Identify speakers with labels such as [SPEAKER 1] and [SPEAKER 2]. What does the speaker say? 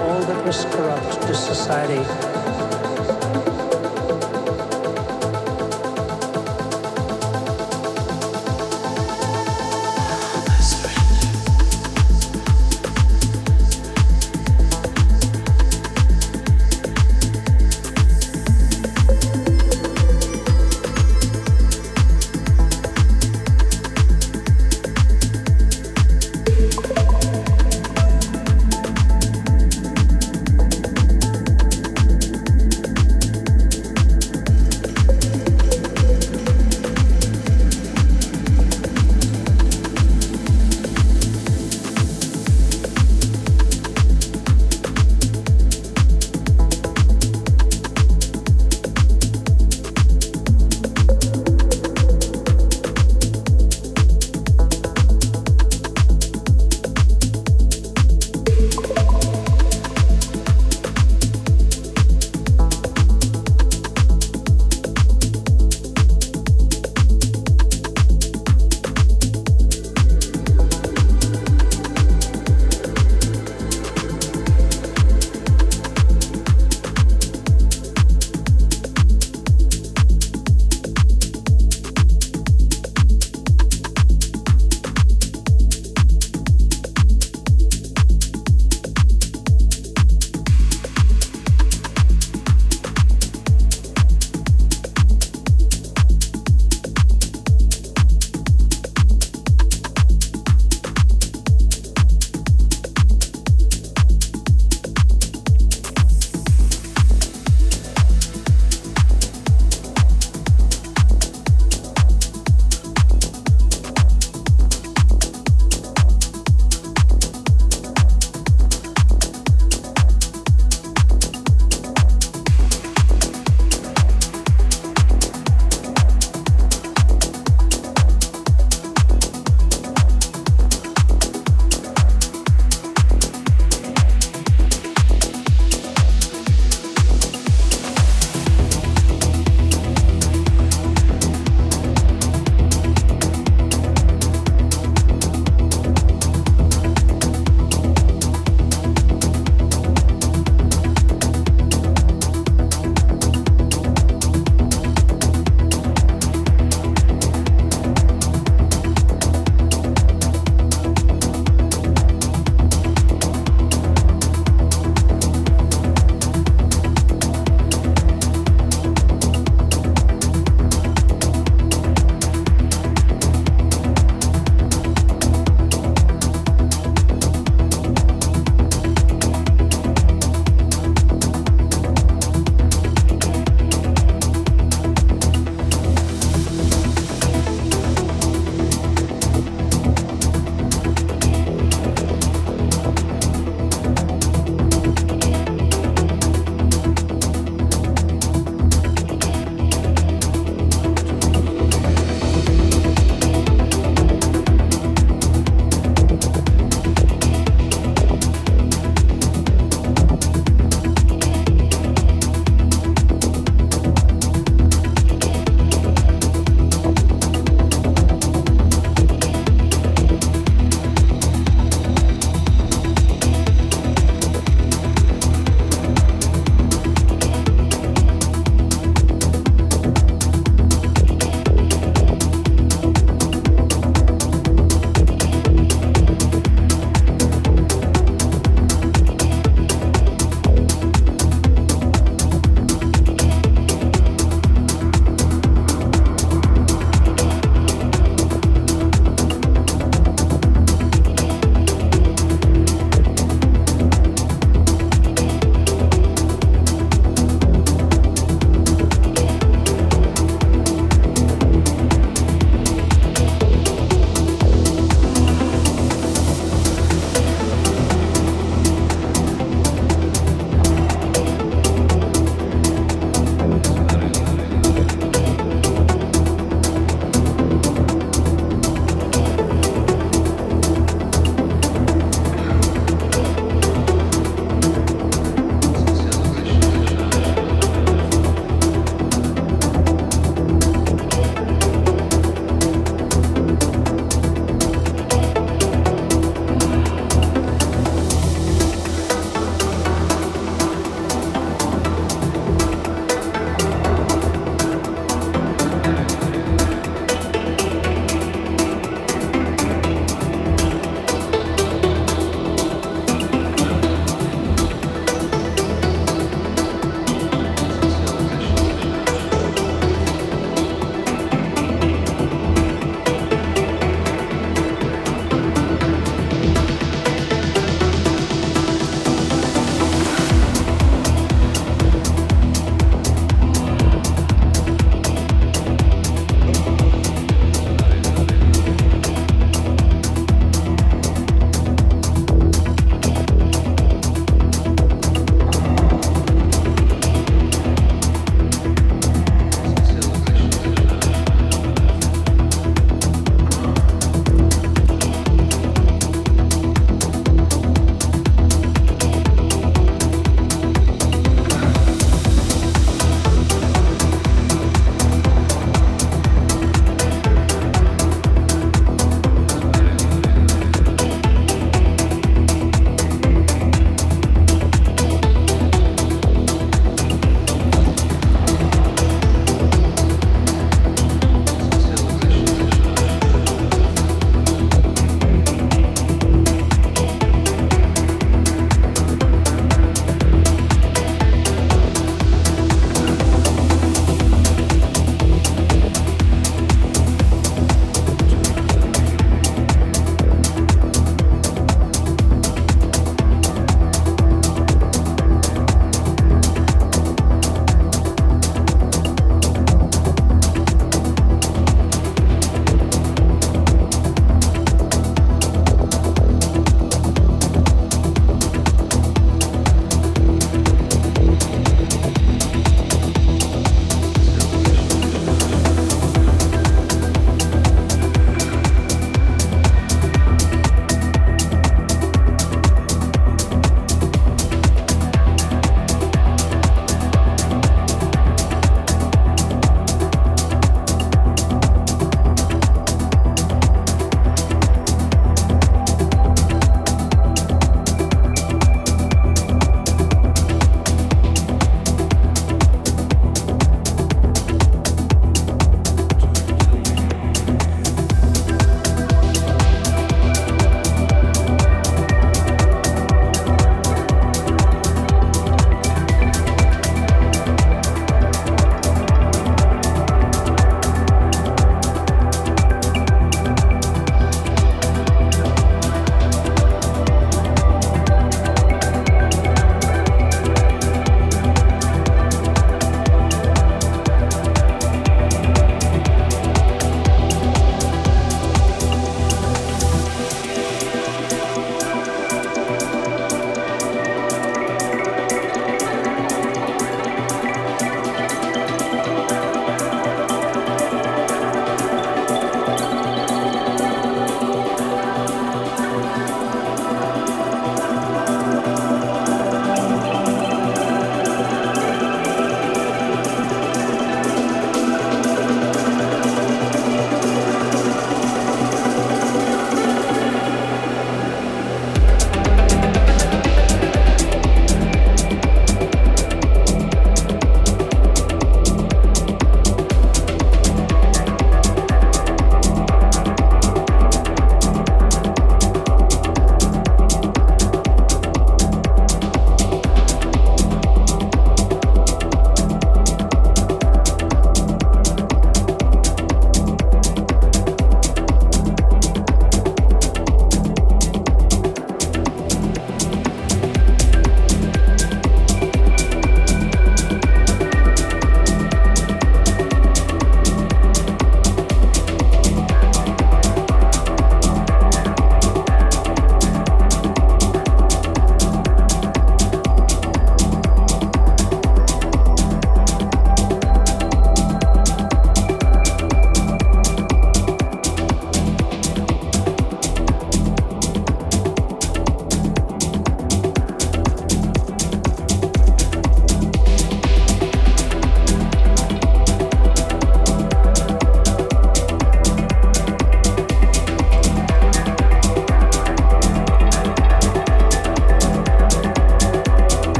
[SPEAKER 1] all that was corrupt to society.